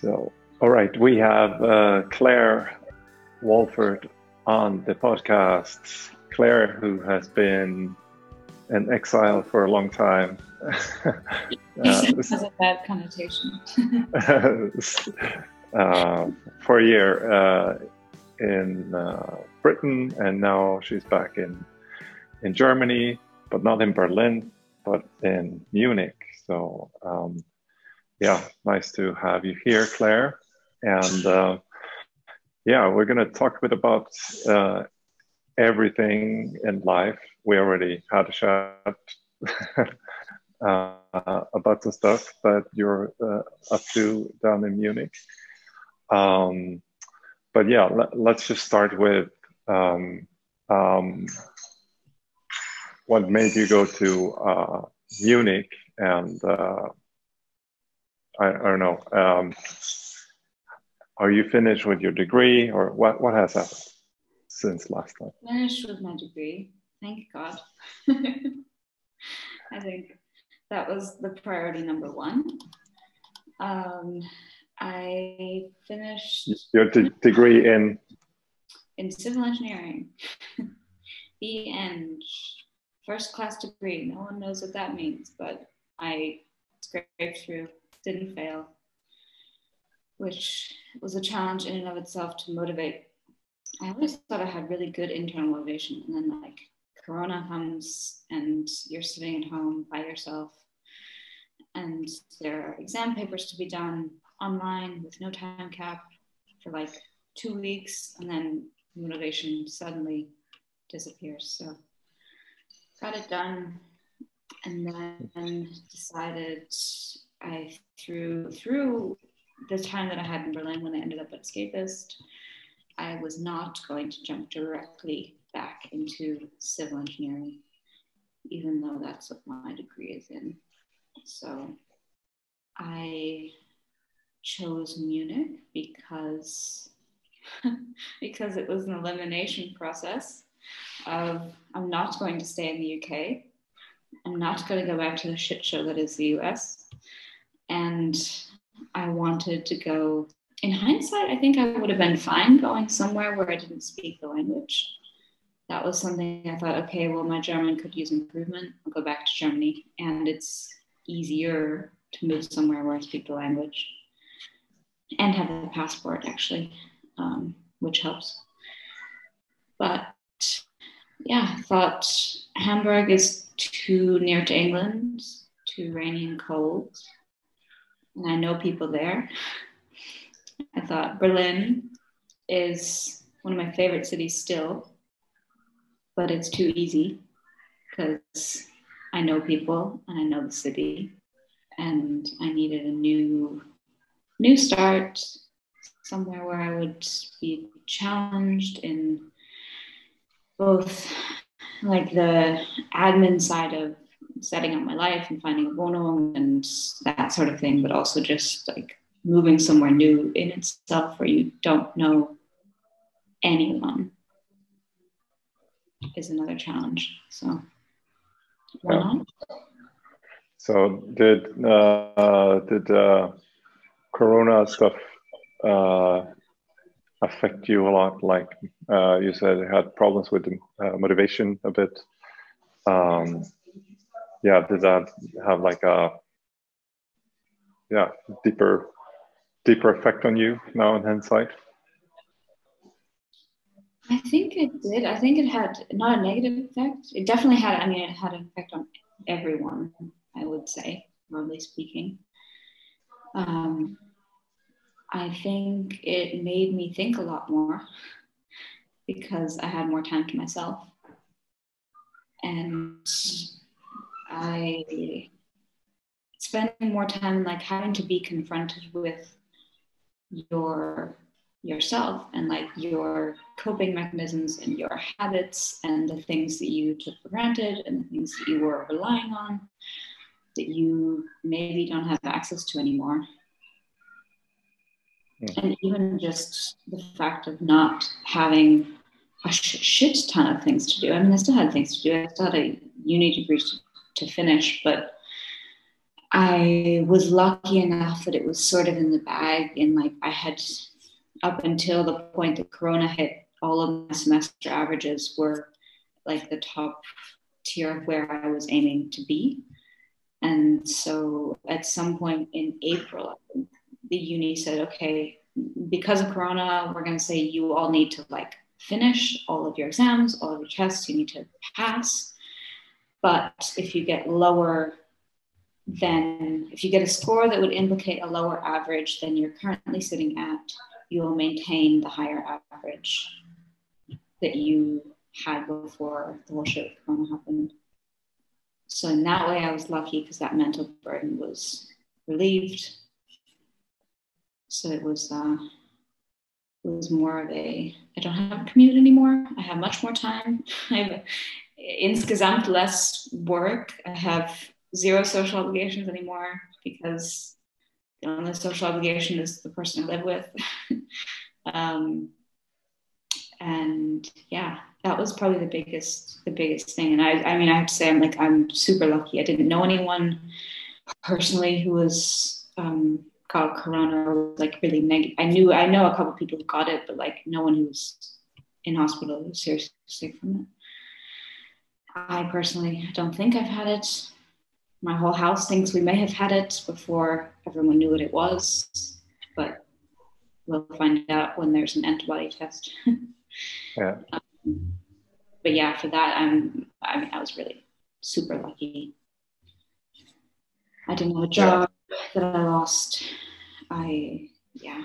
So, all right, we have uh, Claire Walford on the podcast. Claire, who has been in exile for a long time. uh, has a bad connotation. uh, for a year uh, in uh, Britain, and now she's back in in Germany, but not in Berlin, but in Munich. So um, yeah, nice to have you here, Claire. And uh, yeah, we're going to talk a bit about uh, everything in life. We already had a chat uh, about the stuff that you're uh, up to down in Munich. Um, but yeah, let, us just start with um, um, what made you go to uh, Munich and uh, I, I don't know. Um, are you finished with your degree, or what? What has happened since last time? Finished with my degree. Thank God. I think that was the priority number one. Um, I finished your de- degree in in civil engineering. the end, first class degree. No one knows what that means, but I scraped through didn't fail, which was a challenge in and of itself to motivate. I always thought I had really good internal motivation, and then like Corona comes and you're sitting at home by yourself, and there are exam papers to be done online with no time cap for like two weeks, and then motivation suddenly disappears. So got it done and then decided I through through the time that I had in Berlin when I ended up at Escapist, I was not going to jump directly back into civil engineering, even though that's what my degree is in. So I chose Munich because because it was an elimination process of I'm not going to stay in the UK. I'm not going to go back to the shit show that is the US and I wanted to go. In hindsight, I think I would have been fine going somewhere where I didn't speak the language. That was something I thought, okay, well, my German could use improvement. I'll go back to Germany, and it's easier to move somewhere where I speak the language and have a passport, actually, um, which helps. But yeah, I thought Hamburg is too near to England, too rainy and cold and I know people there. I thought Berlin is one of my favorite cities still, but it's too easy because I know people and I know the city, and I needed a new new start somewhere where I would be challenged in both like the admin side of setting up my life and finding a wohnung and that sort of thing, but also just like moving somewhere new in itself where you don't know anyone is another challenge. So why yeah. not? So did uh, did uh, Corona stuff uh, affect you a lot? Like uh, you said, you had problems with uh, motivation a bit. Um, yeah, did that have like a yeah deeper deeper effect on you now in hindsight? I think it did. I think it had not a negative effect. It definitely had. I mean, it had an effect on everyone. I would say, broadly speaking. Um, I think it made me think a lot more because I had more time to myself, and I spending more time like having to be confronted with your yourself and like your coping mechanisms and your habits and the things that you took for granted and the things that you were relying on that you maybe don't have access to anymore. Mm. And even just the fact of not having a shit ton of things to do. I mean, I still had things to do. I still had a uni degree to to finish, but I was lucky enough that it was sort of in the bag, and like I had up until the point that Corona hit, all of my semester averages were like the top tier of where I was aiming to be. And so at some point in April, the uni said, okay, because of Corona, we're going to say you all need to like finish all of your exams, all of your tests, you need to pass. But if you get lower than, if you get a score that would implicate a lower average than you're currently sitting at, you will maintain the higher average that you had before the whole shit with Corona happened. So in that way, I was lucky because that mental burden was relieved. So it was uh, it was more of a I don't have a commute anymore. I have much more time. I have insgesamt less work. I have zero social obligations anymore because the only social obligation is the person I live with. um, and yeah, that was probably the biggest the biggest thing. And I I mean I have to say I'm like I'm super lucky. I didn't know anyone personally who was um, corona or like really negative. I knew I know a couple people who got it, but like no one who was in hospital who's seriously sick from it. I personally don't think I've had it. My whole house thinks we may have had it before everyone knew what it was, but we'll find out when there's an antibody test. yeah. Um, but yeah, for that, I'm. I mean, I was really super lucky. I didn't have a job yeah. that I lost. I yeah,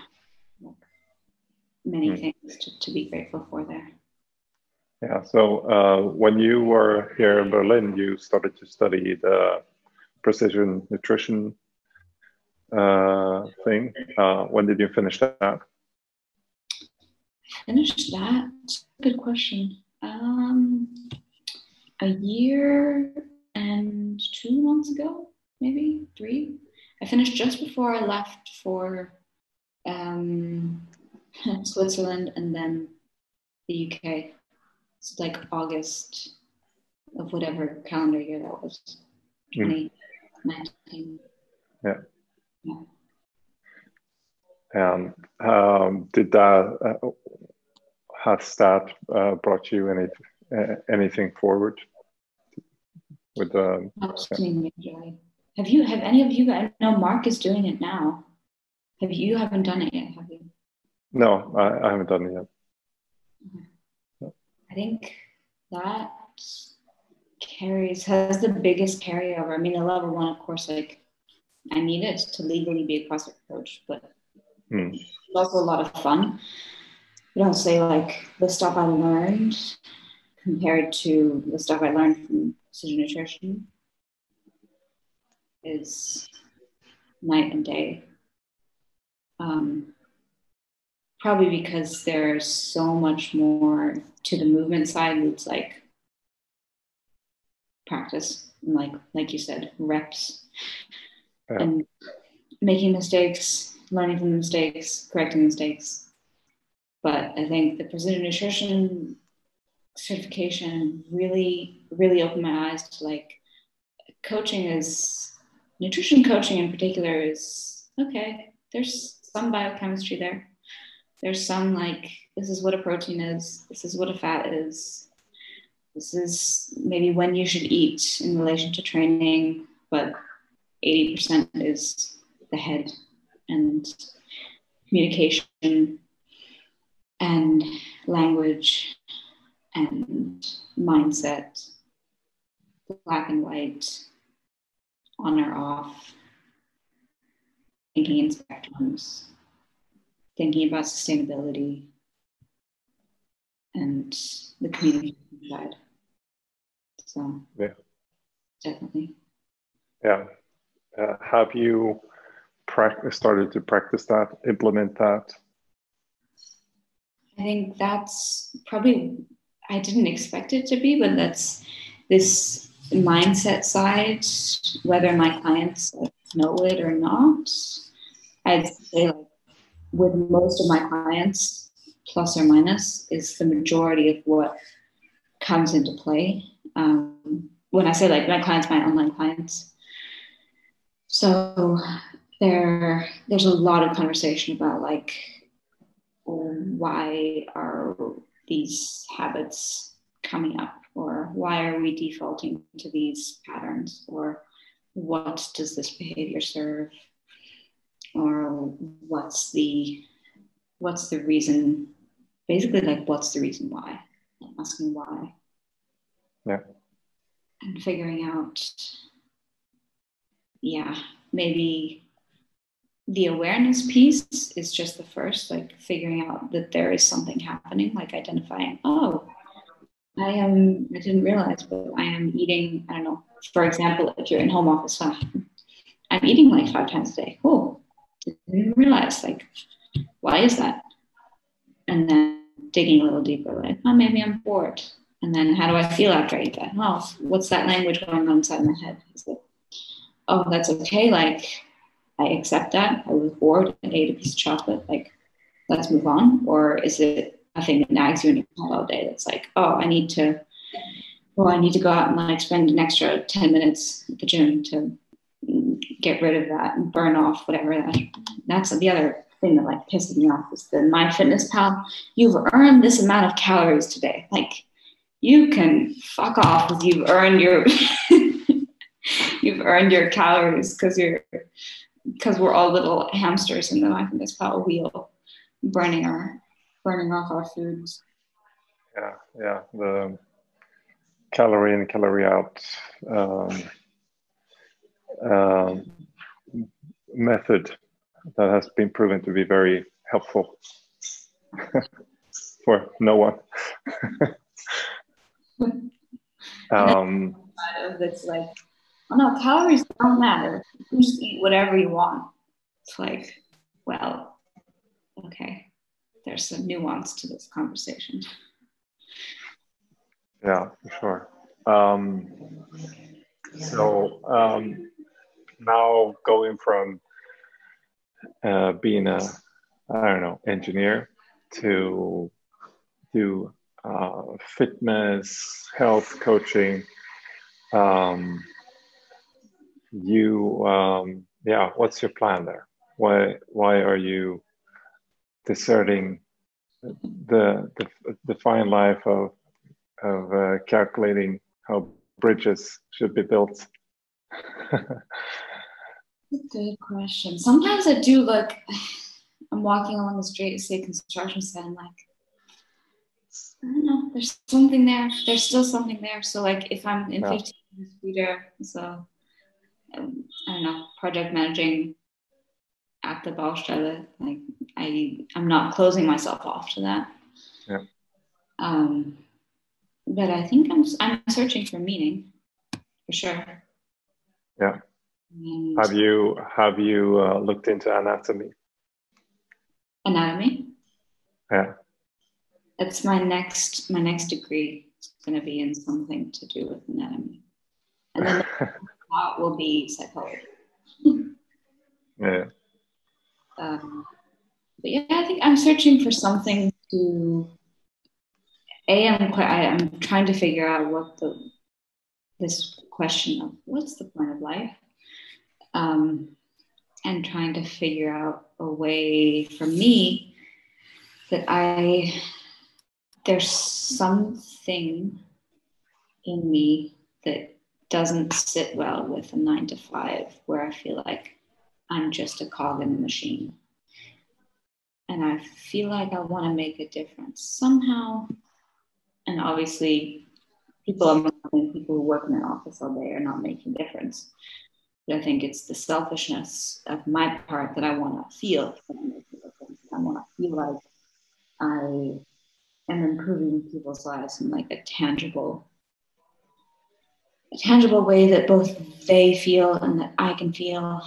many mm. things to, to be grateful for there. Yeah. So uh, when you were here in Berlin, you started to study the precision nutrition uh, thing. Uh, when did you finish that? Finished that? Good question. Um, a year and two months ago, maybe three. I finished just before I left for um, Switzerland and then the UK. It's like August of whatever calendar year that was, 2019. Yeah. yeah. And um, did that, uh, has that uh, brought you any, uh, anything forward with the? Yeah. Have you, have any of you, I know Mark is doing it now. Have you, you haven't done it yet, have you? No, I, I haven't done it yet. Okay. I think that carries, has the biggest carryover. I mean, the level one, of course, like I need it to legally be a CrossFit coach, but hmm. it's also a lot of fun. You don't say like the stuff I learned compared to the stuff I learned from precision nutrition is night and day. Um, probably because there's so much more to the movement side. It's like practice, and like like you said, reps, yeah. and making mistakes, learning from the mistakes, correcting mistakes. But I think the precision nutrition certification really, really opened my eyes to like coaching is nutrition coaching in particular is okay, there's some biochemistry there. There's some like, this is what a protein is, this is what a fat is, this is maybe when you should eat in relation to training, but 80% is the head and communication and language and mindset, black and white, on or off, thinking in spectrums, thinking about sustainability and the community side. So, yeah, definitely. Yeah. Uh, have you practice, started to practice that, implement that? I think that's probably, I didn't expect it to be, but that's this mindset side, whether my clients know it or not, I'd say like with most of my clients, plus or minus, is the majority of what comes into play. Um, when I say like my clients, my online clients. so there there's a lot of conversation about like why are these habits coming up or why are we defaulting to these patterns or what does this behavior serve or what's the what's the reason basically like what's the reason why? Asking why. Yeah. And figuring out yeah maybe the awareness piece is just the first like figuring out that there is something happening like identifying oh i am i didn't realize but i am eating i don't know. For example if you're in home office i'm eating like five times a day. Oh didn't realize like why is that? And then digging a little deeper like oh maybe i'm bored. And then how do i feel after i eat that? Oh what's that language going on inside my head? Is it oh that's okay like i accept that. I was bored and ate a piece of chocolate like let's move on. Or is it a thing that nags you in your head all day that's like oh i need to well i need to go out and like spend an extra 10 minutes at the gym to get rid of that and burn off whatever that that's the other thing that like pisses me off is the MyFitnessPal. You've earned this amount of calories today. Like you can fuck off because you've earned your you've earned your calories because you're because we're all little hamsters in the MyFitnessPal wheel, burning our burning off our foods. Yeah, yeah. The calorie in, calorie out um, um, method that has been proven to be very helpful for no one. um, it's like, oh no, calories don't matter. You just eat whatever you want. It's like, well, okay, there's some nuance to this conversation. Yeah, for sure. Um, so um, now going from uh, being a I don't know engineer to do uh, fitness, health coaching. Um, you um, yeah, what's your plan there? Why why are you deserting the the, the fine life of of uh, calculating how bridges should be built? good question. Sometimes I do look, I'm walking along the street, see a construction site, I'm like, I don't know, there's something there. There's still something there. So, like, if I'm in yeah. 15 later, so um, I don't know, project managing at the Baustelle, like, I, I'm not closing myself off to that. Yeah. Um, but I think I'm, I'm searching for meaning for sure. Yeah. And have you have you uh, looked into anatomy? Anatomy. Yeah. That's my next my next degree. It's going to be in something to do with anatomy, and then that will be psychology. yeah. Um, but yeah, I think I'm searching for something to. A, I'm quite. I, I'm trying to figure out what the this question of what's the point of life um, and trying to figure out a way for me that I there's something in me that doesn't sit well with a nine to five where I feel like I'm just a cog in the machine. And I feel like I want to make a difference somehow. And obviously, people people who work in an office all day are not making difference. But I think it's the selfishness of my part that I want to feel. I want to feel like I am improving people's lives in like a tangible, a tangible way that both they feel and that I can feel,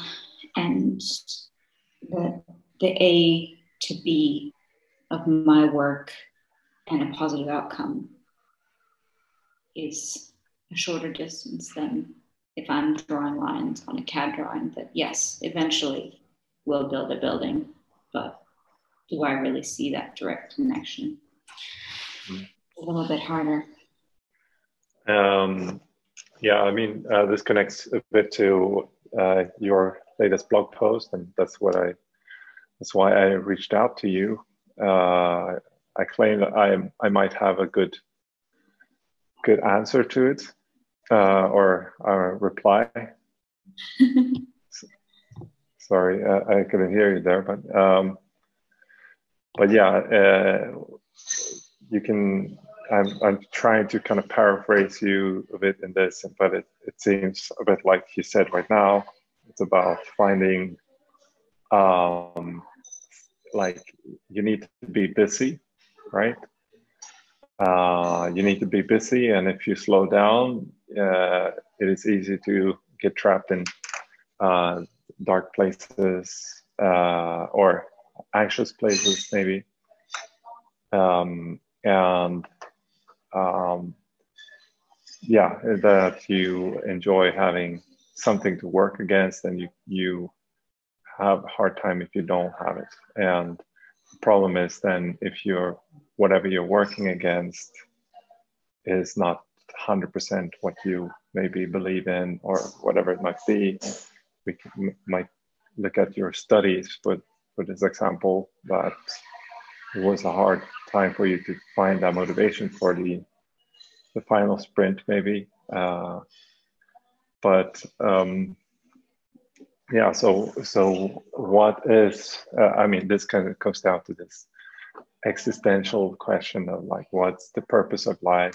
and that the A to B of my work and a positive outcome is a shorter distance than if I'm drawing lines on a CAD drawing that yes, eventually we'll build a building, but do I really see that direct connection? A little bit harder. Um, yeah, I mean, uh, this connects a bit to uh, your latest blog post, and that's what I that's why I reached out to you. Uh, I claim that I I might have a good good answer to it uh, or a reply. Sorry, uh, I couldn't hear you there, but um, but yeah, uh, you can. I'm I'm trying to kind of paraphrase you a bit in this, but it, it seems a bit like you said right now. It's about finding, um, like you need to be busy, right? Uh, you need to be busy, and if you slow down, uh, it is easy to get trapped in uh, dark places uh, or anxious places, maybe. Um, and um, yeah, that you enjoy having something to work against, and you you have a hard time if you don't have it. And the problem is then if you're whatever you're working against is not 100% what you maybe believe in or whatever it might be. We can, might look at your studies but for this example that it was a hard time for you to find that motivation for the the final sprint maybe. Uh, but um, yeah so so what is uh, i mean this kind of comes down to this existential question of like what's the purpose of life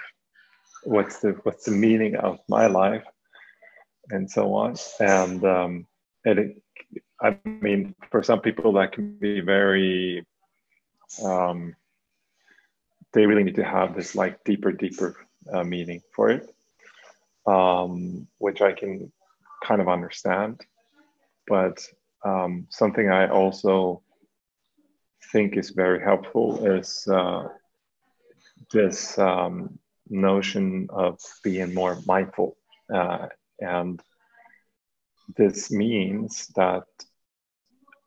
what's the what's the meaning of my life and so on. And um and it, i mean for some people that can be very um they really need to have this like deeper deeper uh, meaning for it um which i can kind of understand. But um something i also think is very helpful is uh, this um, notion of being more mindful. Uh, and this means that,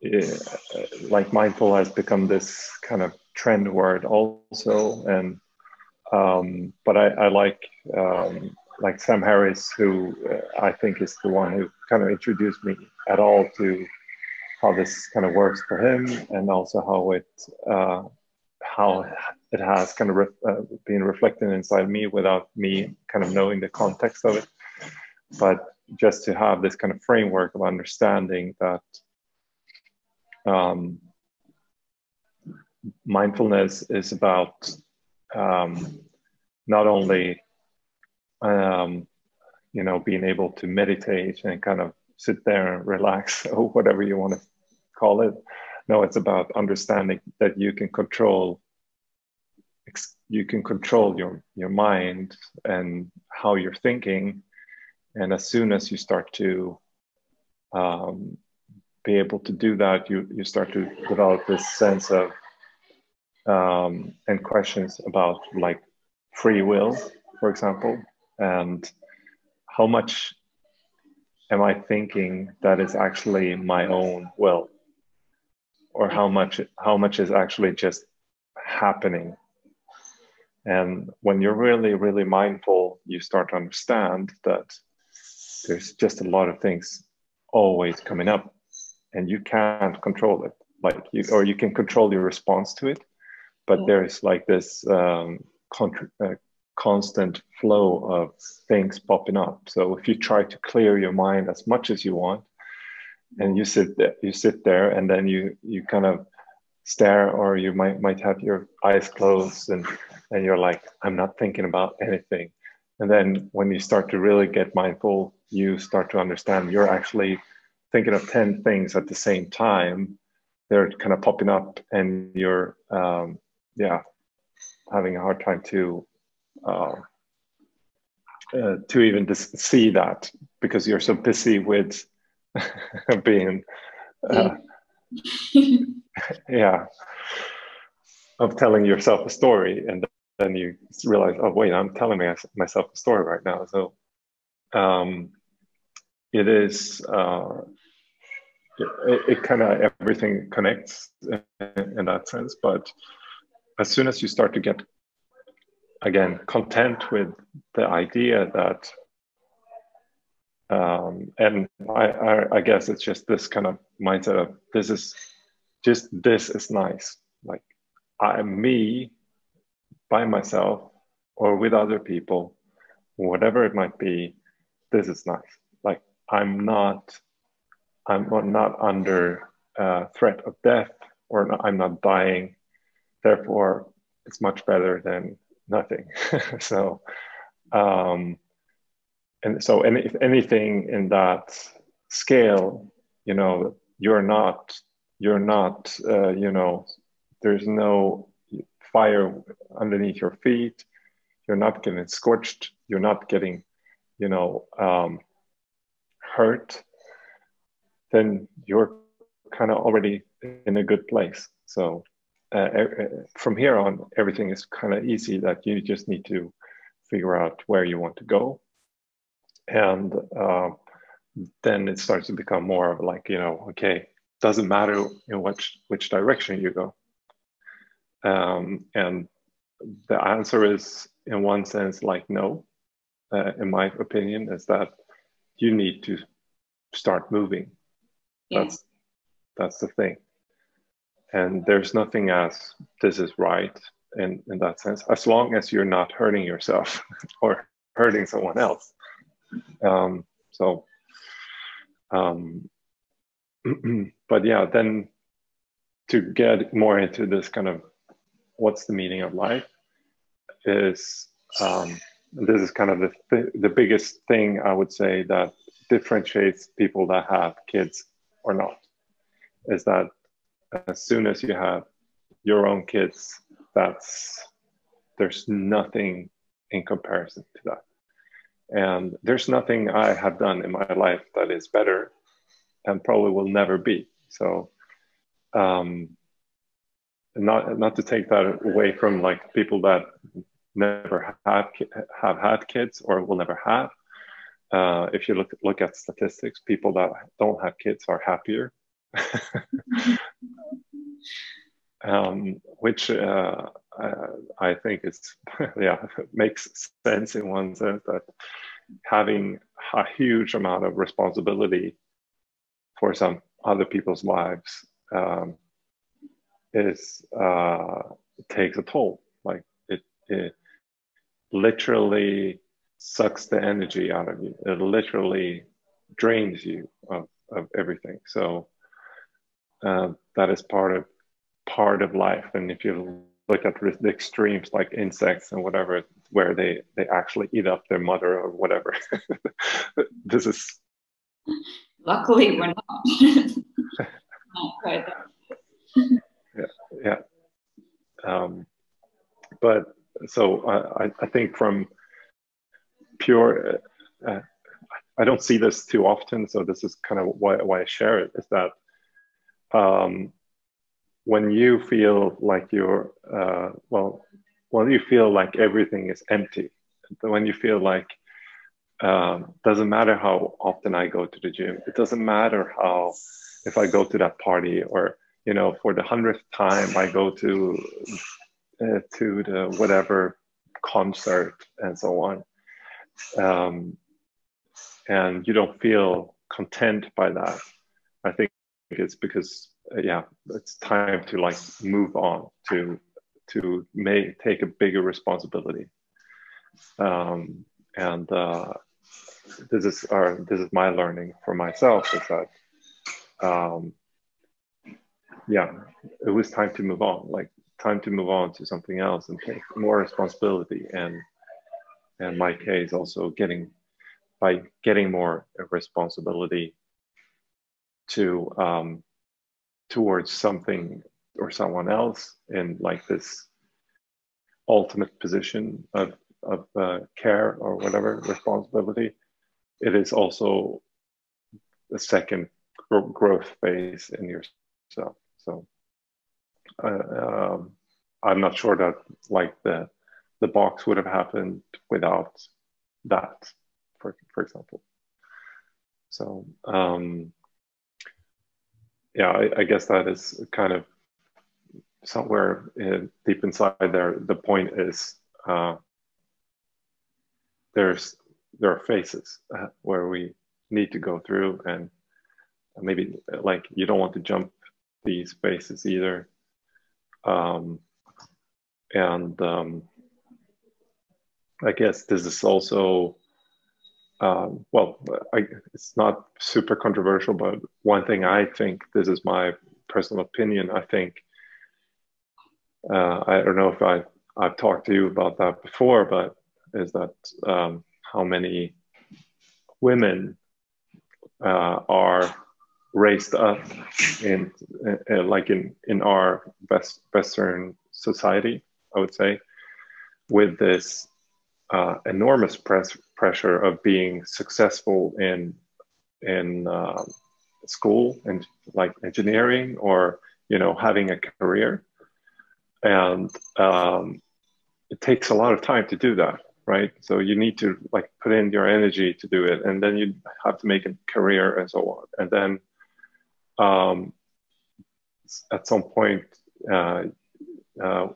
it, uh, like, mindful has become this kind of trend word also. And, um, but I, I like, um, like Sam Harris, who uh, I think is the one who kind of introduced me at all to how this kind of works for him and also how it uh, how it has kind of re- uh, been reflected inside me without me kind of knowing the context of it but just to have this kind of framework of understanding that um, mindfulness is about um, not only um, you know being able to meditate and kind of sit there and relax or whatever you want to call it. No, it's about understanding that you can control you can control your your mind and how you're thinking, and as soon as you start to um, be able to do that, you you start to develop this sense of um, and questions about like free will, for example, and how much am I thinking that is actually my own will? or how much how much is actually just happening and when you're really really mindful you start to understand that there's just a lot of things always coming up and you can't control it like you or you can control your response to it but yeah. there's like this um, uh, constant flow of things popping up so if you try to clear your mind as much as you want and you sit there, you sit there and then you you kind of stare or you might might have your eyes closed and and you're like i'm not thinking about anything. And then when you start to really get mindful you start to understand you're actually thinking of 10 things at the same time. They're kind of popping up and you're um, yeah having a hard time to uh, uh, to even just see that because you're so busy with being uh, yeah. Of telling yourself a story and then you realize oh wait i'm telling myself a story right now. So um, it is uh, it, it kind of everything connects in, in that sense. But as soon as you start to get again content with the idea that um, and I, I, I guess it's just this kind of mindset of this is just this is nice. Like i'm me by myself or with other people whatever it might be this is nice. Like i'm not i'm not under uh, threat of death or not, i'm not dying. Therefore it's much better than nothing. So um, and so any, if anything in that scale you know you're not you're not uh, you know there's no fire underneath your feet. You're not getting scorched. You're not getting you know um, hurt. Then you're kind of already in a good place. So uh, from here on everything is kind of easy that you just need to figure out where you want to go. And uh, then it starts to become more of like you know okay doesn't matter in which which direction you go. Um, and the answer is in one sense like no. Uh, in my opinion is that you need to start moving. Yeah. that's that's the thing. And there's nothing as this is right in in that sense as long as you're not hurting yourself or hurting someone else. Um, so, um, but yeah, then to get more into this kind of what's the meaning of life is um, this is kind of the, th- the biggest thing I would say that differentiates people that have kids or not is that as soon as you have your own kids, that's there's nothing in comparison to that. And there's nothing I have done in my life that is better and probably will never be. So, um, not not to take that away from like people that never have have had kids or will never have. Uh, if you look look at statistics, people that don't have kids are happier, um, which uh, I think is yeah makes sense in one sense that having a huge amount of responsibility for some other people's lives um, is uh, takes a toll. Like it, it literally sucks the energy out of you. It literally drains you of, of everything. So uh, that is part of part of life. And if you look at the extremes like insects and whatever where they they actually eat up their mother or whatever this is luckily we're not, not quite. Yeah yeah. Um, but so I, I think from pure uh, i don't see this too often so this is kind of why, why i share it is that um, when you feel like you're uh, well when you feel like everything is empty when you feel like um, doesn't matter how often i go to the gym. It doesn't matter how if i go to that party or you know for the hundredth time i go to uh, to the whatever concert and so on. Um, and you don't feel content by that. I think it's because uh, yeah, it's time to like move on to to may take a bigger responsibility. Um, and uh, this is our this is my learning for myself is that um, yeah, it was time to move on, like time to move on to something else and take more responsibility. And and my case also getting by getting more responsibility to um, towards something or someone else in like this ultimate position of, of uh, care or whatever responsibility, it is also a second growth phase in yourself. So uh, um, I'm not sure that like the the box would have happened without that, for for example. So um, yeah, I, I, guess that is kind of somewhere in, deep inside there. The point is uh, there's there are phases uh, where we need to go through and maybe like you don't want to jump these bases either. Um, and um, i guess this is also um, well I, it's not super controversial but one thing i think this is my personal opinion i think uh, i don't know if i I've talked to you about that before, but is that um, how many women uh, are raised up in, uh, like in in our West, Western society, I would say, with this uh, enormous press pressure of being successful in in uh, school and like engineering or you know having a career. And um, it takes a lot of time to do that right? So you need to like put in your energy to do it and then you have to make a career and so on. And then um, at some point uh, uh,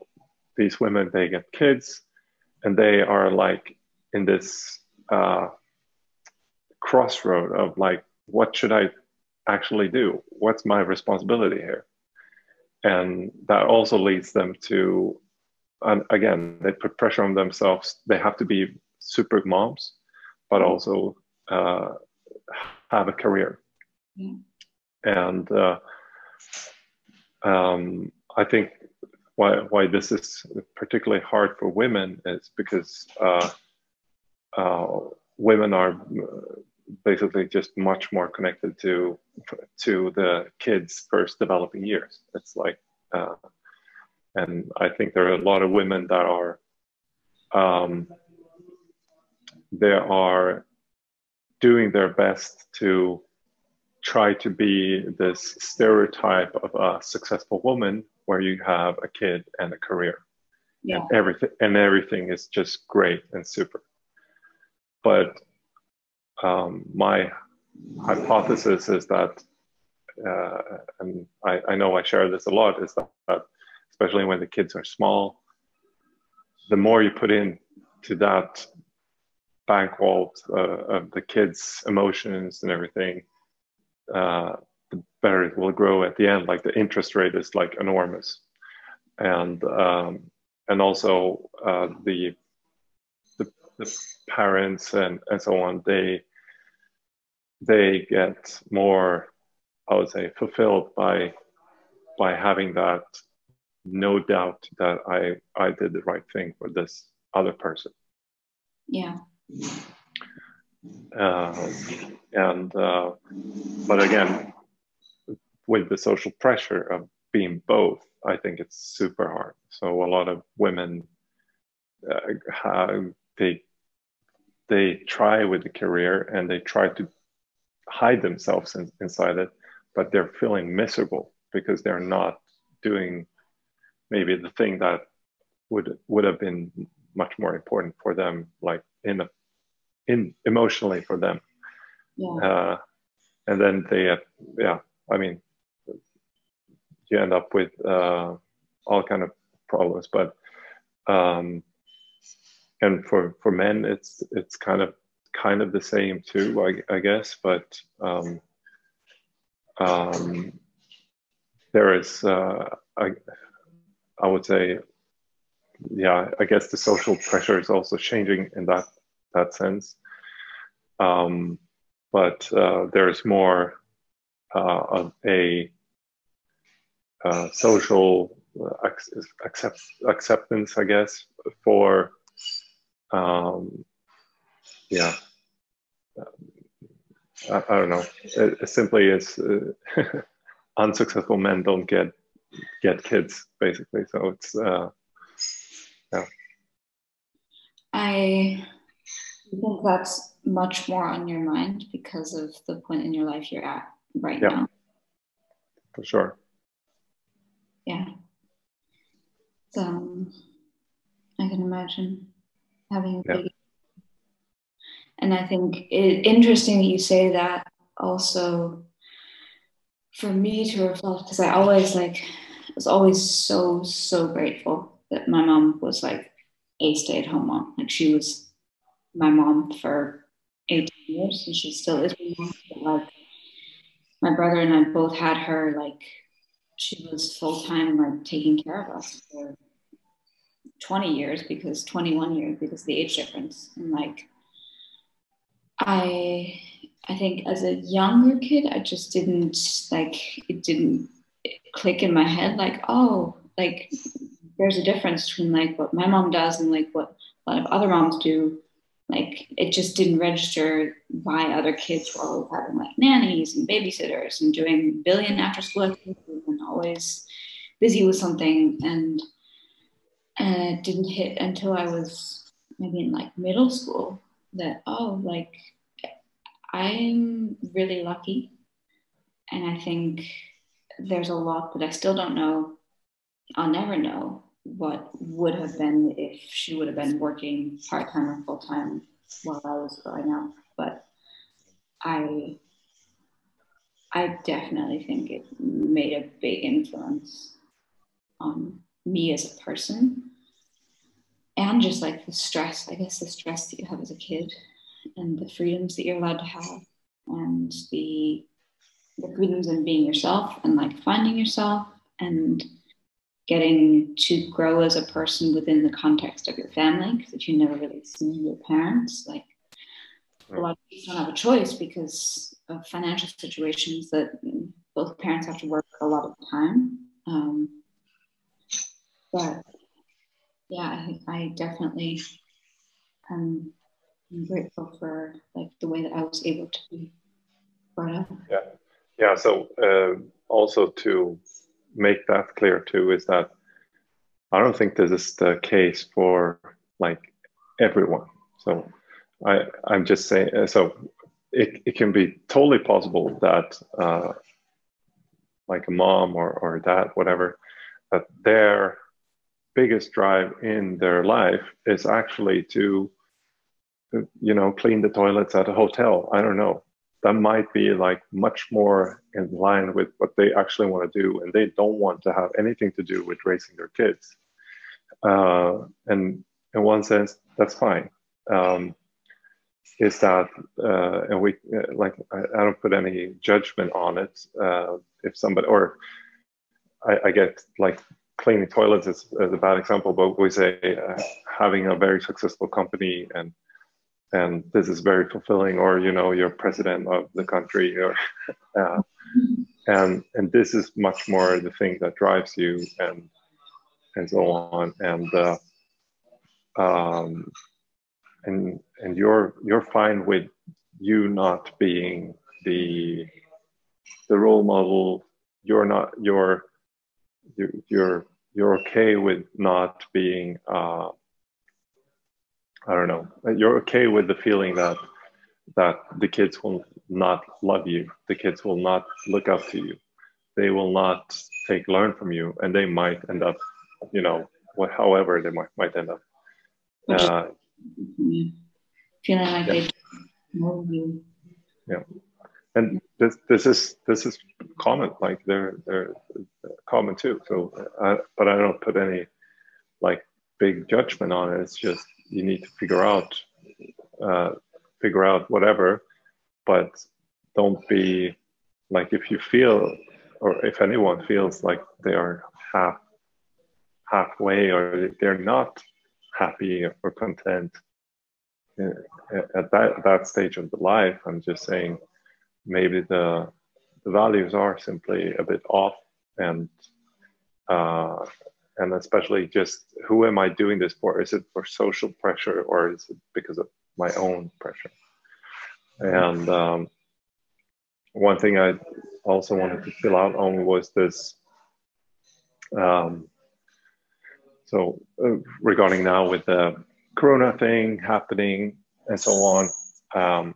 these women they get kids and they are like in this uh, crossroad of like what should i actually do? What's my responsibility here? And that also leads them to and again they put pressure on themselves they have to be super moms but mm-hmm. also uh, have a career yeah. and uh, um, i think why, why this is particularly hard for women is because uh, uh women are uh, basically just much more connected to to the kids' first developing years. It's like, uh, and I think there are a lot of women that are, um, they are doing their best to try to be this stereotype of a successful woman where you have a kid and a career yeah. and everything and everything is just great and super but um, my hypothesis is that, uh, and I, I, know I share this a lot, is that, that, especially when the kids are small, the more you put in to that bank vault uh, of the kids' emotions and everything, uh, the better it will grow at the end. Like the interest rate is like enormous, and um, and also uh, the, the the parents and and so on they they get more, I would say, fulfilled by by having that no doubt that I I did the right thing for this other person. Yeah. Uh, and uh, but again, with the social pressure of being both, I think it's super hard. So a lot of women uh, they they try with the career and they try to hide themselves in, inside it, but they're feeling miserable because they're not doing maybe the thing that would would have been much more important for them, like in a, in emotionally for them. Yeah. Uh, and then they, uh, yeah, I mean, you end up with uh, all kind of problems, but um, and for for men, it's it's kind of kind of the same too, I, I guess, but um, um, there is, uh, I, I would say, yeah, I guess the social pressure is also changing in that that sense. Um, but uh, there's more uh, of a uh, social uh, accept, acceptance, I guess, for um, yeah, I, I don't know. It, it simply is uh, unsuccessful men don't get get kids basically. So it's uh, yeah. I think that's much more on your mind because of the point in your life you're at right yeah, now. For sure. Yeah. So um, I can imagine having a yeah. big and I think it interesting that you say that also for me to reflect because I always like was always so so grateful that my mom was like a stay-at-home mom. Like she was my mom for 18 years, and she still is my mom. But like my brother and I both had her like she was full time like taking care of us for 20 years because 21 years because the age difference and like I I think as a younger kid I just didn't like it didn't click in my head like oh like there's a difference between like what my mom does and like what a lot of other moms do. Like it just didn't register why other kids were always having like nannies and babysitters and doing billion after school activities and always busy with something. And uh, it didn't hit until I was maybe in like middle school that oh like I'm really lucky and I think there's a lot that I still don't know I'll never know what would have been if she would have been working part time or full time while I was growing up. But I I definitely think it made a big influence on me as a person. And just like the stress, I guess the stress that you have as a kid and the freedoms that you're allowed to have and the the freedoms in being yourself and like finding yourself and getting to grow as a person within the context of your family because you never really see your parents like a lot of people don't have a choice because of financial situations that both parents have to work a lot of time. Um, but yeah I, I definitely am grateful for like the way that i was able to be brought up yeah yeah so uh, also to make that clear too is that I don't think this is the case for like everyone. So I I'm just saying uh, so it, it can be totally possible that uh, like a mom or, or dad, whatever, that their biggest drive in their life is actually to you know clean the toilets at a hotel. I don't know. That might be like much more in line with what they actually want to do and they don't want to have anything to do with raising their kids. Uh, and in one sense that's fine. Um, is that uh, and we uh, like I, I, don't put any judgment on it uh, if somebody or I, I, get like cleaning toilets is, is, a bad example but we say uh, having a very successful company and and this is very fulfilling or you know you're president of the country or uh, and and this is much more the thing that drives you and and so on and uh, um, and and you're you're fine with you not being the the role model. You're not you're you're you're okay with not being uh, I don't know. You're okay with the feeling that that the kids will not love you. The kids will not look up to you. They will not take learn from you, and they might end up, you know, what, however they might might end up. Uh, feeling like yeah. they you. Yeah, and this this is this is common. Like they're they're common too. So, uh, but I don't put any like big judgment on it. It's just you need to figure out uh, figure out whatever but don't be like if you feel or if anyone feels like they are half halfway or they're not happy or content uh, at that that stage of the life i'm just saying maybe the the values are simply a bit off and uh, and especially just who am I doing this for? Is it for social pressure or is it because of my own pressure? And um, one thing I also wanted to fill out on was this. Um, so uh, regarding now with the Corona thing happening and so on, um,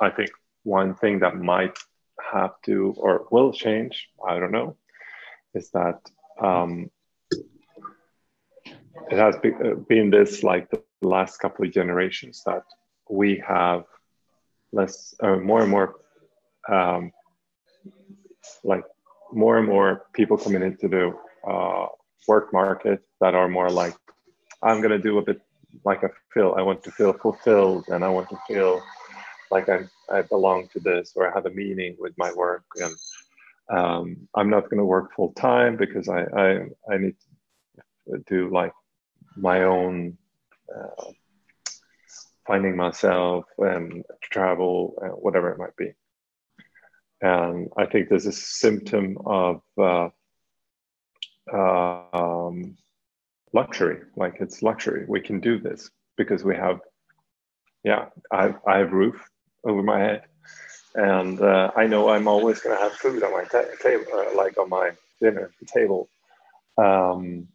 I think one thing that might have to or will change, I don't know, is that um, it has be, uh, been this like the last couple of generations that we have less uh, more and more um, like more and more people coming into the uh, work market that are more like i'm going to do a bit like i feel. I want to feel fulfilled and i want to feel like I, I belong to this or I have a meaning with my work. And um, I'm not going to work full time because I, I, I need to do like my own uh, finding myself and travel, uh, whatever it might be. And I think there's a symptom of uh, um, luxury. Like it's luxury. We can do this because we have, yeah, I, I have roof over my head, and uh, I know I'm always going to have food on my ta- table, uh, like on my dinner table. Um,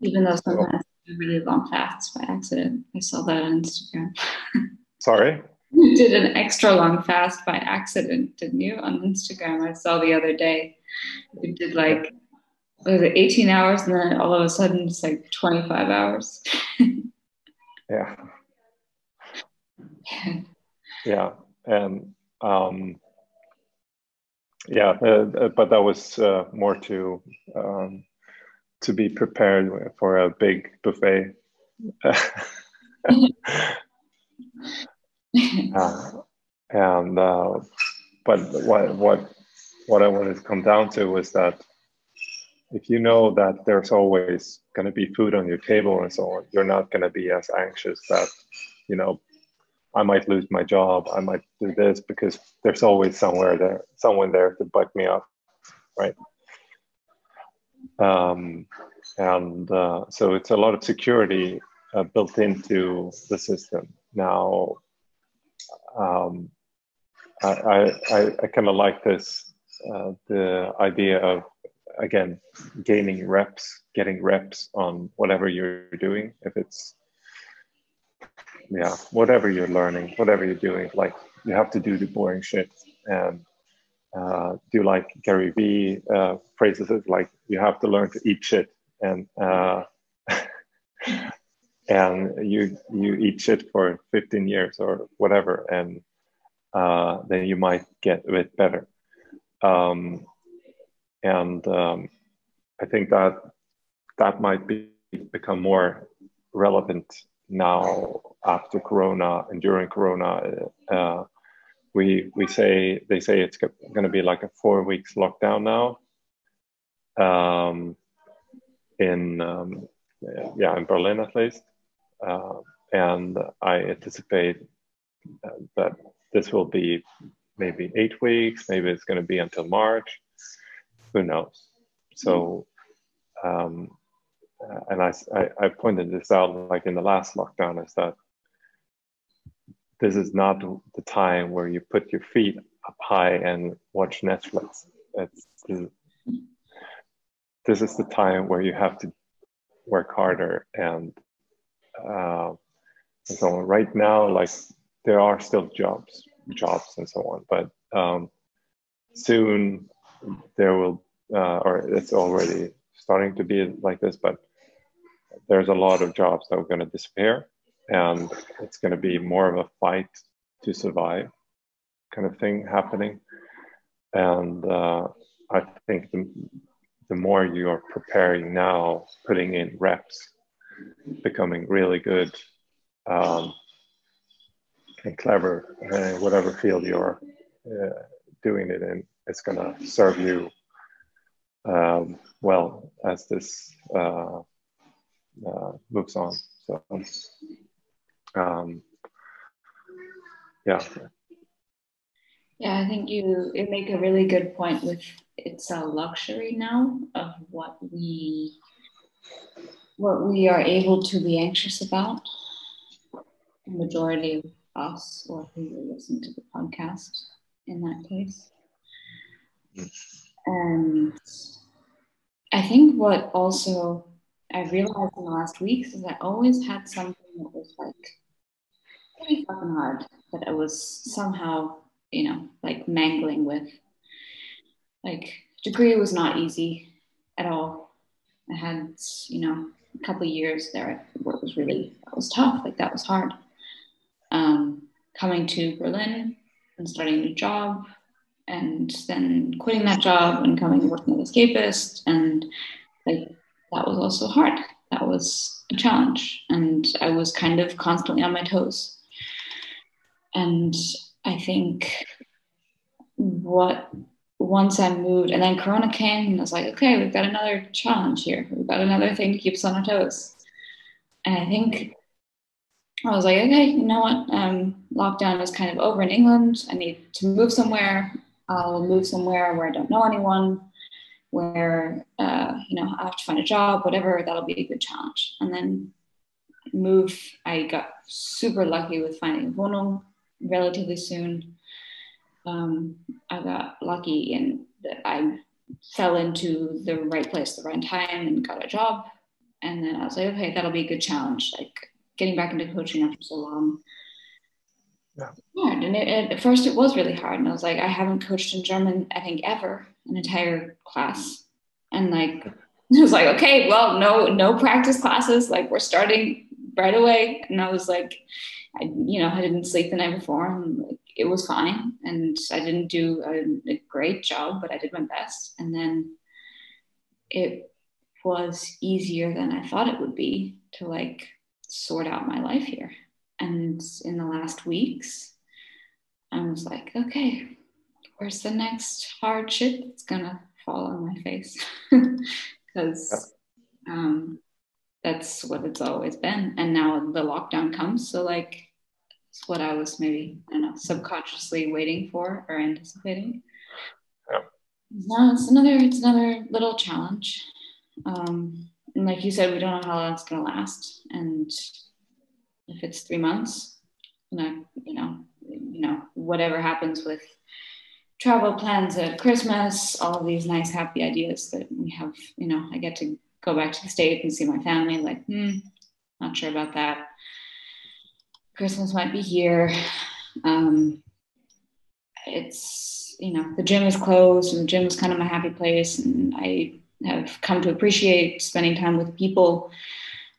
Even though sometimes so, really long fasts by accident. I saw that on Instagram. Sorry. You did an extra long fast by accident, didn't you? On Instagram, I saw the other day. You did like was it 18 hours and then all of a sudden it's like 25 hours yeah yeah and um yeah uh, but that was uh, more to um to be prepared for a big buffet uh, and uh, but what what what I wanted to come down to was that if you know that there's always going to be food on your table and so on, you're not going to be as anxious that, you know, I might lose my job, I might do this because there's always somewhere there, someone there to back me up, right? Um, and uh, so it's a lot of security uh, built into the system. Now, um, I, I, I kind of like this, uh, the idea of again gaining reps getting reps on whatever you're doing if it's yeah whatever you're learning whatever you're doing like you have to do the boring shit and uh, do like gary vee uh, phrases it like you have to learn to eat shit and uh, and you you eat shit for 15 years or whatever and uh, then you might get a bit better um, and um, I think that that might be become more relevant now after Corona and during Corona. Uh, we we say they say it's going to be like a four weeks lockdown now. Um, in um, yeah, in Berlin at least, uh, and I anticipate that this will be maybe eight weeks. Maybe it's going to be until March who knows? So, um, uh, and I, I, I pointed this out like in the last lockdown is that this is not the time where you put your feet up high and watch Netflix. It's this is the time where you have to work harder and uh, and so on. Right now, like there are still jobs, jobs and so on, but um, soon there will, uh, or it's already starting to be like this, but there's a lot of jobs that are going to disappear and it's going to be more of a fight to survive kind of thing happening. And uh, I think the, the more you are preparing now, putting in reps, becoming really good um, and clever in whatever field you're uh, doing it in, it's going to serve you um, well as this uh, uh, moves on. So, um, yeah. Yeah, I think you, you make a really good point with it's a luxury now of what we what we are able to be anxious about. The majority of us or who listen to the podcast in that case. And I think what also I realized in the last weeks is I always had something that was like pretty fucking hard that I was somehow, you know, like mangling with. Like degree was not easy at all. I had, you know, a couple years there where it was really that was tough. Like that was hard. Um, coming to Berlin and starting a new job and then quitting that job and coming and working as escapist and like that was also hard that was a challenge and i was kind of constantly on my toes and I think what once I moved, and then Corona came, and I was like, okay, we've got another challenge here. We've got another thing to keep us on our toes. And I think I was like, okay, you know what? Um, lockdown is kind of over in England. I need to move somewhere. I'll move somewhere where I don't know anyone, where uh, you know I have to find a job, whatever. That'll be a good challenge. And then move. I got super lucky with finding Wohnung relatively soon. Um, I got lucky and that I fell into the right place, the right time, and got a job. And then I was like, okay, that'll be a good challenge. Like getting back into coaching after so long. Yeah. Hard. And it, it, at first, it was really hard. And I was like, I haven't coached in German, I think, ever, an entire class. And like, I was like, okay, well, no, no practice classes. Like, we're starting right away. And I was like, I, you know, I didn't sleep the night before, and like, it was fine. And I didn't do a, a great job, but I did my best. And then it was easier than I thought it would be to like sort out my life here. And in the last weeks, I was like, okay, where's the next hard shit that's gonna fall on my face? Because um, that's what it's always been. And now the lockdown comes. So, like, it's what I was maybe, I don't know, subconsciously waiting for or anticipating. Yeah. No, it's another, it's another little challenge. Um, and like you said, we don't know how long it's going to last. And if it's three months, and I, you know, you know, whatever happens with travel plans at Christmas, all of these nice, happy ideas that we have, you know, I get to go back to the States and see my family. Like, hmm, not sure about that. Christmas might be here. Um, it's, you know, the gym is closed and the gym is kind of my happy place. And I have come to appreciate spending time with people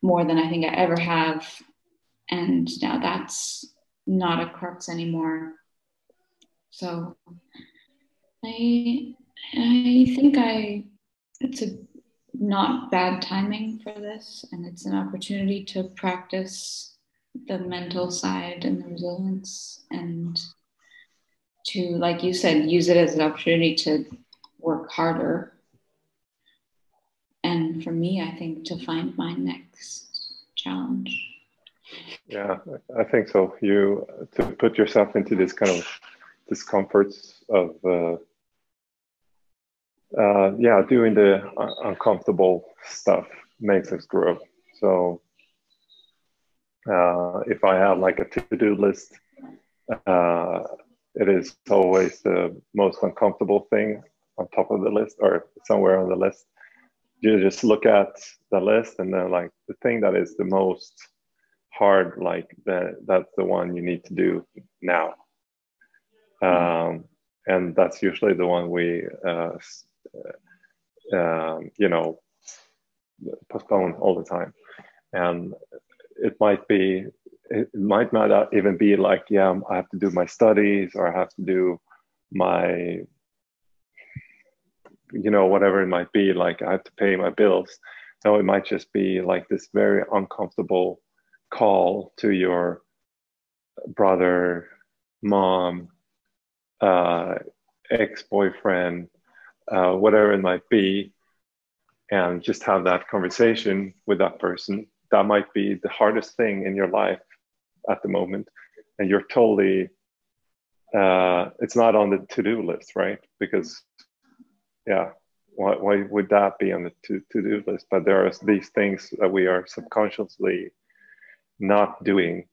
more than I think I ever have. And now that's not a crux anymore. So I I think I it's a not bad timing for this and it's an opportunity to practice the mental side and the resilience and to like you said use it as an opportunity to work harder and for me, I think to find my next challenge. Yeah, I think so. You to put yourself into this kind of discomforts of uh, uh, yeah, doing the uncomfortable stuff makes us grow. So uh, if I have like a to-do list, uh, it is always the most uncomfortable thing on top of the list or somewhere on the list you just look at the list and then like the thing that is the most hard like that that's the one you need to do now um, and that's usually the one we uh, um, you know postpone all the time. And it might be it might not even be like yeah i have to do my studies or i have to do my you know whatever it might be like i have to pay my bills. No it might just be like this very uncomfortable call to your brother mom uh, ex-boyfriend uh, whatever it might be and just have that conversation with that person. That might be the hardest thing in your life at the moment. And you're totally uh, it's not on the to-do list right? Because yeah why, why would that be on the to, to-do list? But there are these things that we are subconsciously not doing.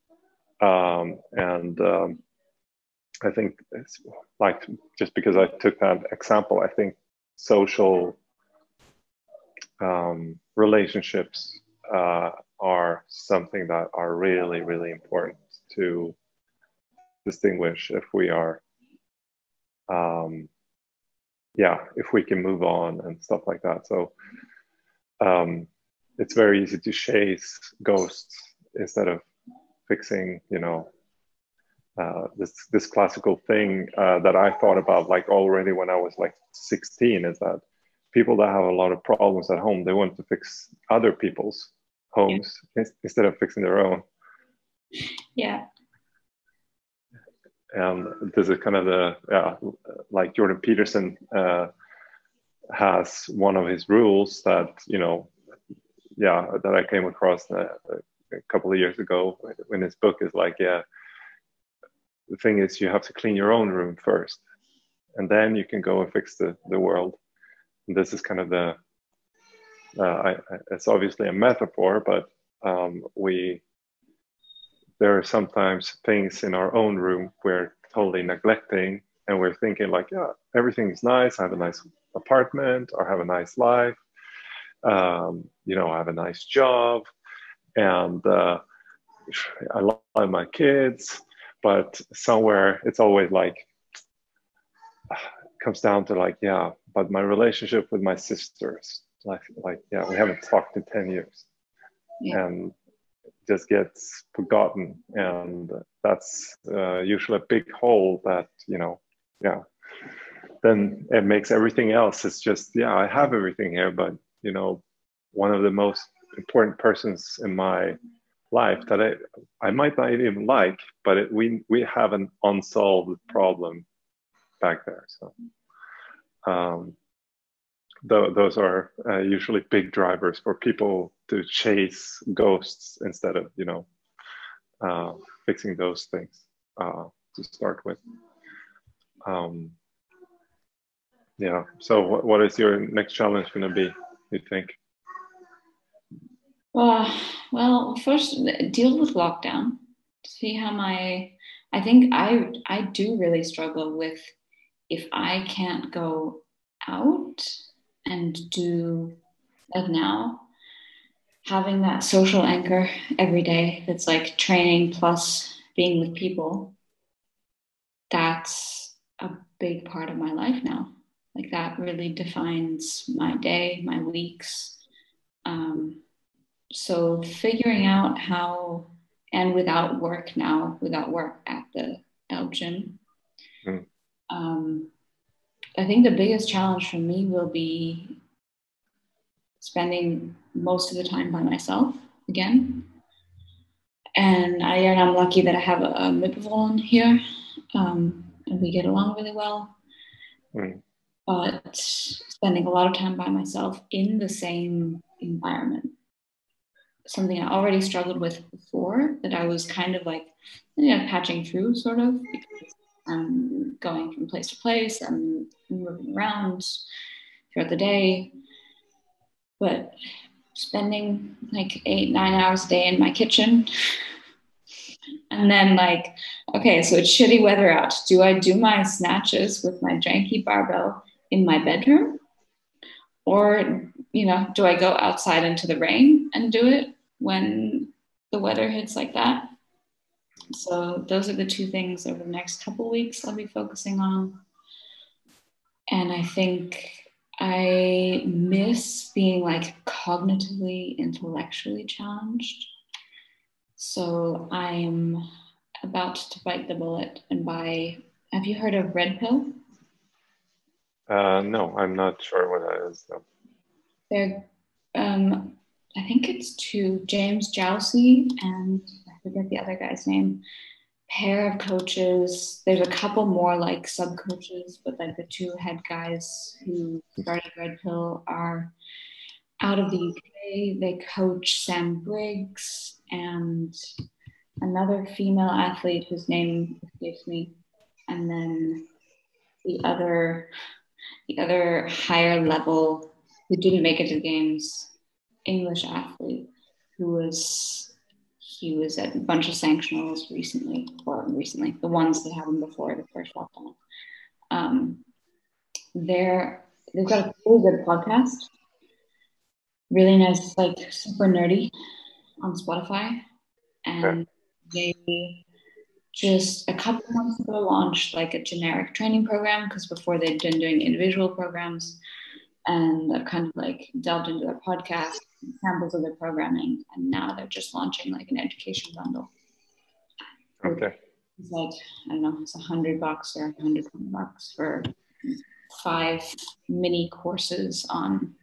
Um, and um, i think it's like just because i took that example i think social um, relationships uh, are something that are really really important to distinguish if we are um, yeah, if we can move on and stuff like that. So um, it's very easy to chase ghosts instead of fixing, you know, uh, this this classical thing uh, that I thought about like already when I was like 16 is that people that have a lot of problems at home they want to fix other people's homes yeah. instead of fixing their own. Yeah. and this is kind of the yeah, like Jordan Peterson uh, has one of his rules that you know, yeah, that I came across a, a couple of years ago in his book is like, yeah, the thing is you have to clean your own room first, and then you can go and fix the the world. And this is kind of the uh, I, it's obviously a metaphor, but um, we there are sometimes things in our own room we're totally neglecting and we're thinking like yeah everything's nice. I have a nice apartment or have a nice life. Um, you know i have a nice job. And uh, i love my kids but somewhere it's always like comes down to like yeah but my relationship with my sisters like like yeah we haven't talked in 10 years. Yeah. and just gets forgotten. And that's uh, usually a big hole that you know yeah. Then it makes everything else. It's just yeah i have everything here but you know one of the most important persons in my life that i i might not even like but it, we we have an unsolved problem back there so um th- those are uh, usually big drivers for people to chase ghosts instead of you know uh, fixing those things uh, to start with. Um, yeah. So, what, what is your next challenge going to be? You think? Uh, well, first deal with lockdown. See how my. I think I I do really struggle with if I can't go out and do like now having that social anchor every day that's like training plus being with people that's a big part of my life now like that really defines my day my weeks um, so figuring out how and without work now without work at the Elgin, mm. um, I think the biggest challenge for me will be spending most of the time by myself again. And I and I'm lucky that I have a, a Mitbewohner here, um, and we get along really well. Mm. But spending a lot of time by myself in the same environment, something I already struggled with before, that I was kind of like, you know, patching through, sort of, because I'm going from place to place. I'm moving around throughout the day. But spending like eight, nine hours a day in my kitchen. And then, like, okay, so it's shitty weather out. Do I do my snatches with my janky barbell in my bedroom? Or, you know, do I go outside into the rain and do it when the weather hits like that? So those are the two things over the next couple weeks I'll be focusing on. And I think I miss being like cognitively, intellectually challenged. So I'm about to bite the bullet and buy. Have you heard of Red Pill? Uh, no, I'm not sure what that is. No. They're, um, I think it's to James Jowsey and I forget the other guy's name pair of coaches. There's a couple more like sub coaches, but like the two head guys who started Red Pill are out of the UK. They coach Sam Briggs and another female athlete whose name escapes me, and then the other the other higher level who didn't make it to the games English athlete who was he was at a bunch of sanctionals recently, or recently, the ones that happened before the first lockdown. Um, they're they've got a really good podcast, really nice, like super nerdy, on Spotify, and they just a couple months ago launched like a generic training program because before they'd been doing individual programs and I've kind of like delved into their podcast, samples of their programming, and now they're just launching like an education bundle. Okay. It's like I don't know, it's a hundred bucks or a hundred bucks for five mini courses on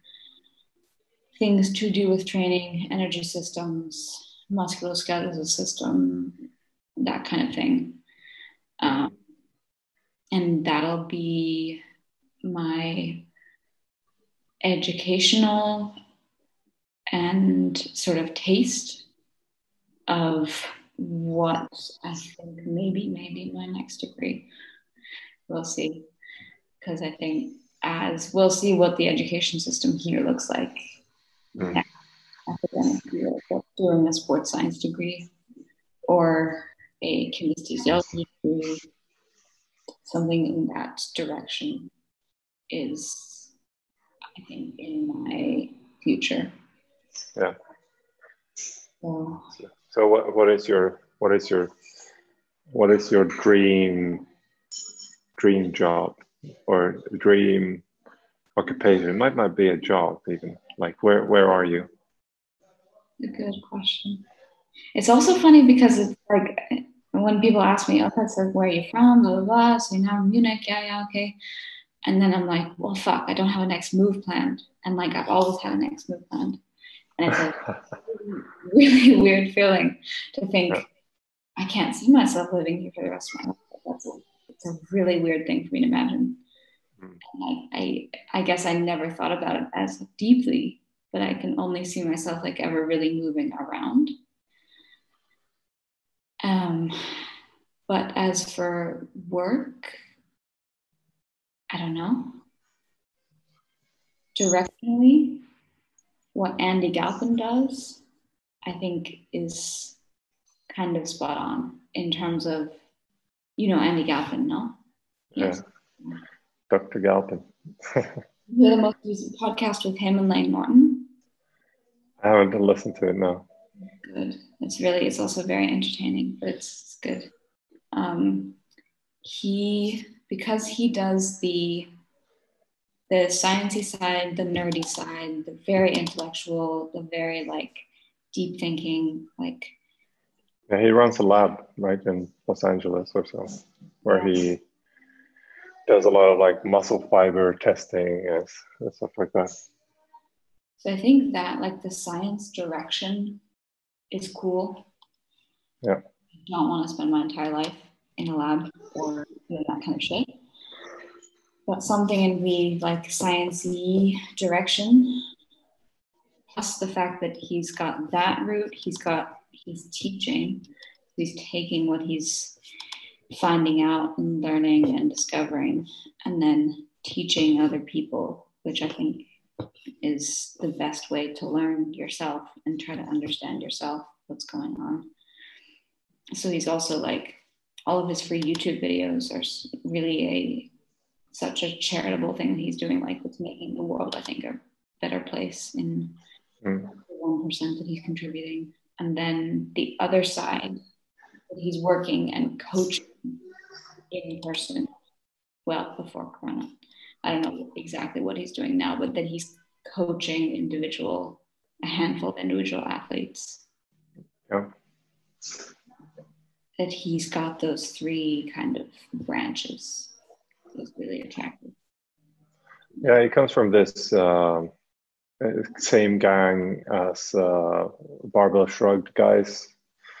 things to do with training, energy systems, musculoskeletal system, that kind of thing. Um, and that'll be my educational and sort of taste of what I think maybe maybe my next degree. We'll see, because I think as we'll see what the education system here looks like. Mm. Academic year, doing a sports science degree or a kinesiology degree, something in that direction is, I think, in my future. Yeah. So, so what, what is your what is your what is your dream dream job or dream occupation? It might not be a job even. Like where where are you? A good question. It's also funny because it's like when people ask me, oh, okay, so where are you from? Blah blah blah. So now in Munich, yeah, yeah, okay. And then I'm like, well, fuck, I don't have a next move planned. And like I've always had a next move planned. And it's a really weird feeling to think I can't see myself living here for the rest of my life. That's a, it's a really weird thing for me to imagine. Mm. And I, I, I guess I never thought about it as deeply, but I can only see myself like ever really moving around. Um, but as for work, I don't know. Directionally, what Andy Galpin does, I think is kind of spot on in terms of, you know, Andy Galpin, no? Yes. Yeah. Dr. Galpin. You're the most recent podcast with him and Layne Norton. I haven't listened to it, no. Good. It's really, it's also very entertaining, but it's, it's good. Um, he, because he does the the sciencey side, the nerdy side, the very intellectual, the very like deep thinking, like. Yeah, he runs a lab right in Los Angeles or so, where he does a lot of like muscle fiber testing and, and stuff like that. So I think that like the science direction is cool. Yeah. I don't want to spend my entire life in a lab or that kind of shit but something in the like sciencey direction. Plus the fact that he's got that route, he's got he's teaching, he's taking what he's finding out and learning and discovering, and then teaching other people, which I think is the best way to learn yourself and try to understand yourself, what's going on. So he's also like all of his free YouTube videos are really a such a charitable thing that he's doing, like it's making the world, I think, a better place in mm. the one percent that he's contributing. And then the other side that he's working and coaching in person. Well, before Corona, I don't know exactly what he's doing now, but that he's coaching individual, a handful of individual athletes. Yeah. That he's got those three kind of branches was really attractive. Yeah, he comes from this uh, same gang as uh, Barbell Shrugged guys,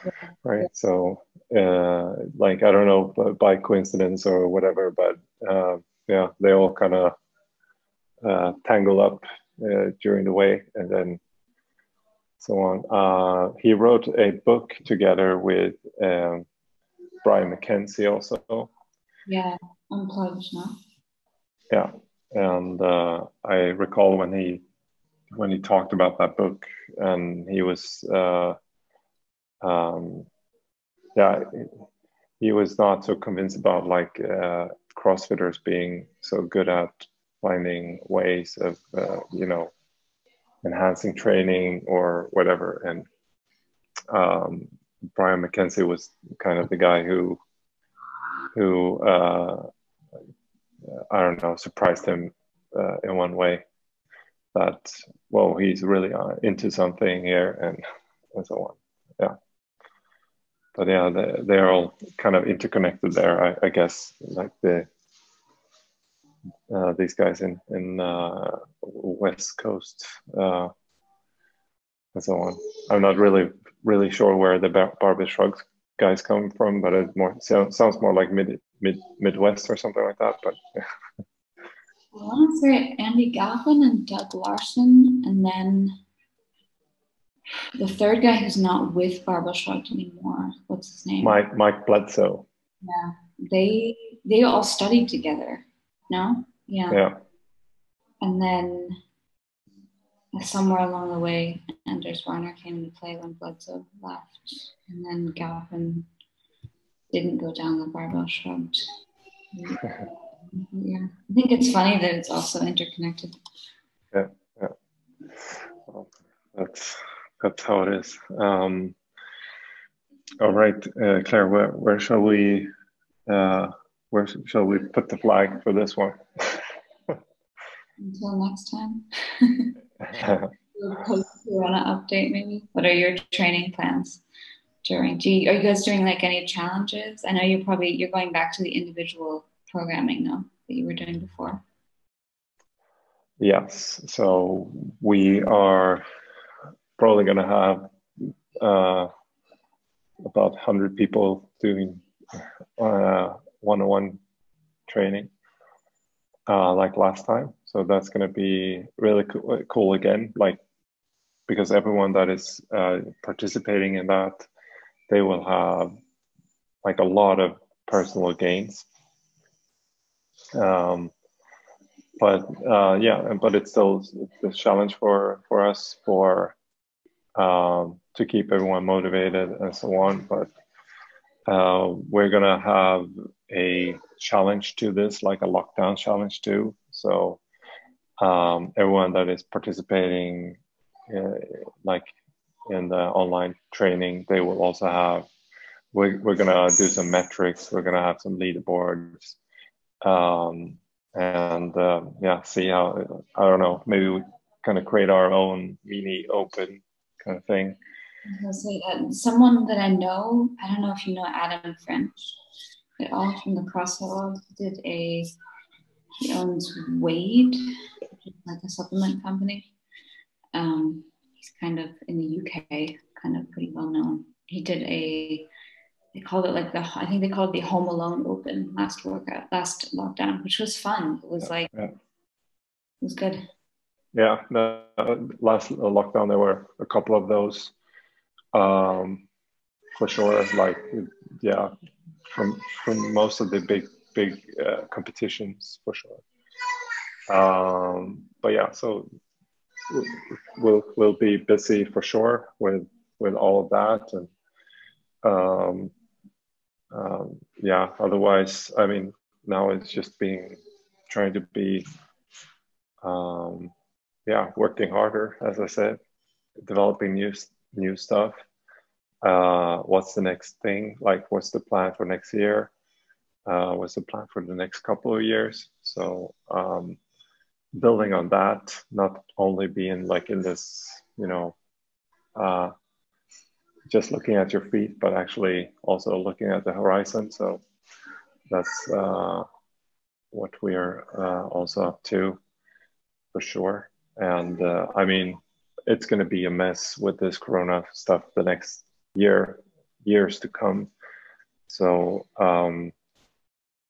yeah. right? So, uh, like, I don't know by coincidence or whatever, but uh, yeah, they all kind of uh, tangle up uh, during the way and then so on. Uh, he wrote a book together with um, Brian McKenzie also. Yeah unplugged now. Yeah, and uh, I recall when he when he talked about that book, and he was, uh, um, yeah, he was not so convinced about like uh, CrossFitters being so good at finding ways of, uh, you know, enhancing training or whatever. And um, Brian McKenzie was kind of the guy who who uh, I don't know, surprised him uh, in one way that, well, he's really uh, into something here and, and so on. Yeah. But yeah, they, they're all kind of interconnected there, I, I guess, like the, uh, these guys in, in uh, West Coast uh, and so on. I'm not really, really sure where the Bar- Barbell Shrugs guys come from, but it more sounds more like mid mid Midwest or something like that. But yeah. I want to say Andy Galpin and Doug Larson, and then the third guy who's not with Barbell Shrugged anymore. What's his name? Mike Mike Bledsoe. Yeah, they they all studied together. No, yeah. Yeah. And then somewhere along the way, Anders Varner came into play when Bledsoe left, and then Galpin didn't go down the barbell shrugged. yeah, I think it's funny that it's also interconnected. Yeah, yeah. Well, that's that's how it is. Um, all right, uh, Claire, where where shall we uh, where shall we put the flag for this one? Until next time. post Corona update, maybe. What are your training plans during? Do you, are you guys doing like any challenges? I know you're probably you're going back to the individual programming now that you were doing before. Yes, so we are probably going to have uh, about 100 people doing uh, one-on-one training uh, like last time. So that's going to be really cool, cool, again, like because everyone that is uh, participating in that, they will have like a lot of personal gains. Um, but uh, yeah, but it's still a challenge for for us for um, to keep everyone motivated and so on. But uh, we're gonna have a challenge to this, like a lockdown challenge too. So um, everyone that is participating, uh, like in the online training, they will also have. We're, we're gonna do some metrics. We're gonna have some leaderboards, um, and uh, yeah, see how. I don't know. Maybe we kind of create our own mini open kind of thing. Say, uh, someone that I know, I don't know if you know Adam French at all from the CrossFit did a, he owns Wade, like a supplement company. Um, he's kind of in the UK, kind of pretty well known. He did a, they called it like the, I think they called it the Home Alone Open last workout, last lockdown, which was fun. It was like, yeah. it was good. Yeah, the last lockdown there were a couple of those, um, for sure. Like, yeah, from from most of the big big uh, competitions for sure. Um, but yeah, so we'll we'll be busy for sure with with all of that and um, um, yeah. Otherwise, I mean, now it's just being trying to be um, yeah, working harder, as I said, developing new new stuff. Uh, what's the next thing? Like, what's the plan for next year? Uh, what's the plan for the next couple of years? So, um, building on that, not only being like in this, you know, uh, just looking at your feet, but actually also looking at the horizon. So, that's uh, what we are uh, also up to for sure. And uh, I mean, it's going to be a mess with this Corona stuff the next year, years to come. So, um,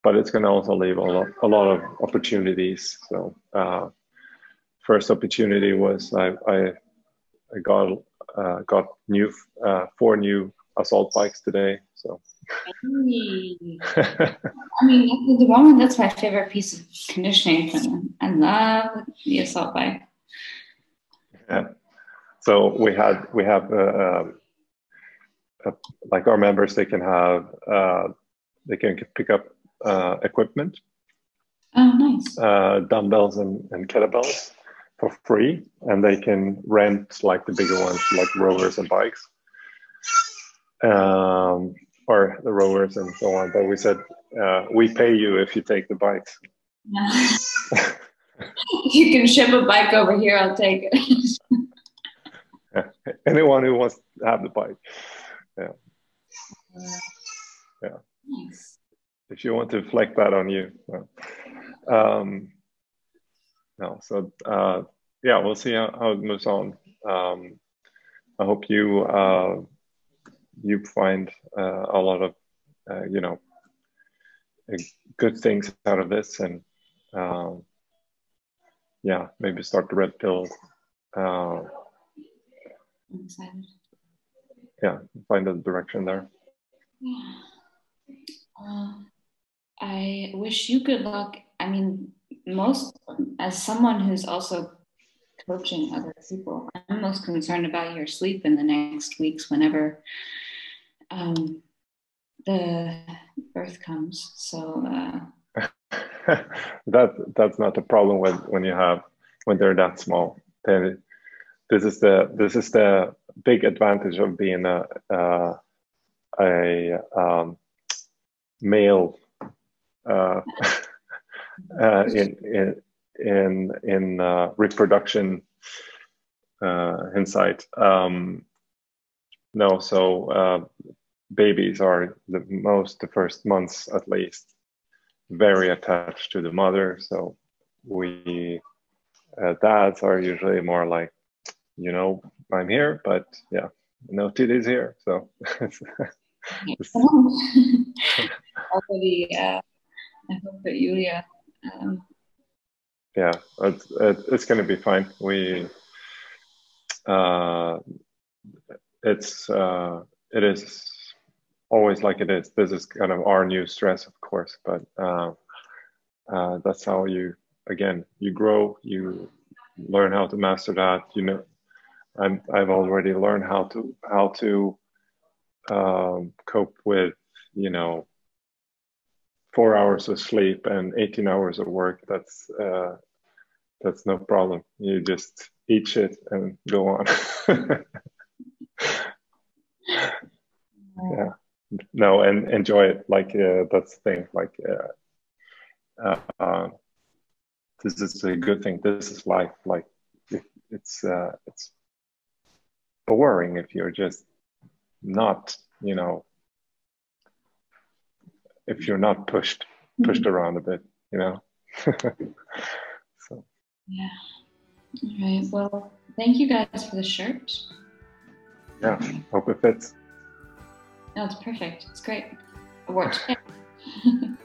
but it's going to also leave a lot, a lot of opportunities. So, uh, first opportunity was I, I, I got uh, got new uh, four new assault bikes today. So. I mean, at the moment that's my favorite piece of conditioning. I love the assault bike. So we had we have uh, uh, uh, like our members they can have uh, they can pick up uh, equipment. Oh, nice. Uh, dumbbells and, and kettlebells for free, and they can rent like the bigger ones, like rowers and bikes, um, or the rowers and so on. But we said we pay you if you take the bikes. Yeah. you can ship a bike over here, I'll take it. yeah. Anyone who wants to have the bike. Yeah. Yeah. Nice. If you want to reflect that on you. Um, no, so uh, yeah, we'll see how, how it moves on. Um, I hope you uh, you find uh, a lot of uh, you know good things out of this and um, yeah maybe start the red pill uh, I'm excited. yeah find a direction there Yeah. Uh, I wish you good luck. I mean, most as someone who's also coaching other people, I'm most concerned about your sleep in the next weeks whenever um, the birth comes. So uh, that that's not the problem when when you have when they're that small then this is the this is the big advantage of being a a um, male uh, uh, in in in in uh, reproduction uh, insight. Um, no, so uh, babies are the most the first months at least very attached to the mother. So we uh, dads are usually more like, you know, I'm here, but yeah, no titties here. So already, uh, I hope that Julia. Um, yeah, it's, it's going to be fine. We, uh, it's, uh, it is always like it is. This is kind of our new stress, of course, but uh, uh, that's how you, again, you grow, you learn how to master that. You know, I'm, I've already learned how to how to um, cope with, you know, four hours of sleep and 18 hours of work. That's uh, that's no problem. You just eat shit and go on. yeah no and enjoy it like uh, that's the thing like uh, uh, this is a good thing this is life like it, it's uh, it's boring if you're just not you know if you're not pushed pushed mm-hmm. around a bit you know so yeah all right well thank you guys for the shirt yeah hope it fits no, it's perfect. It's great. It works.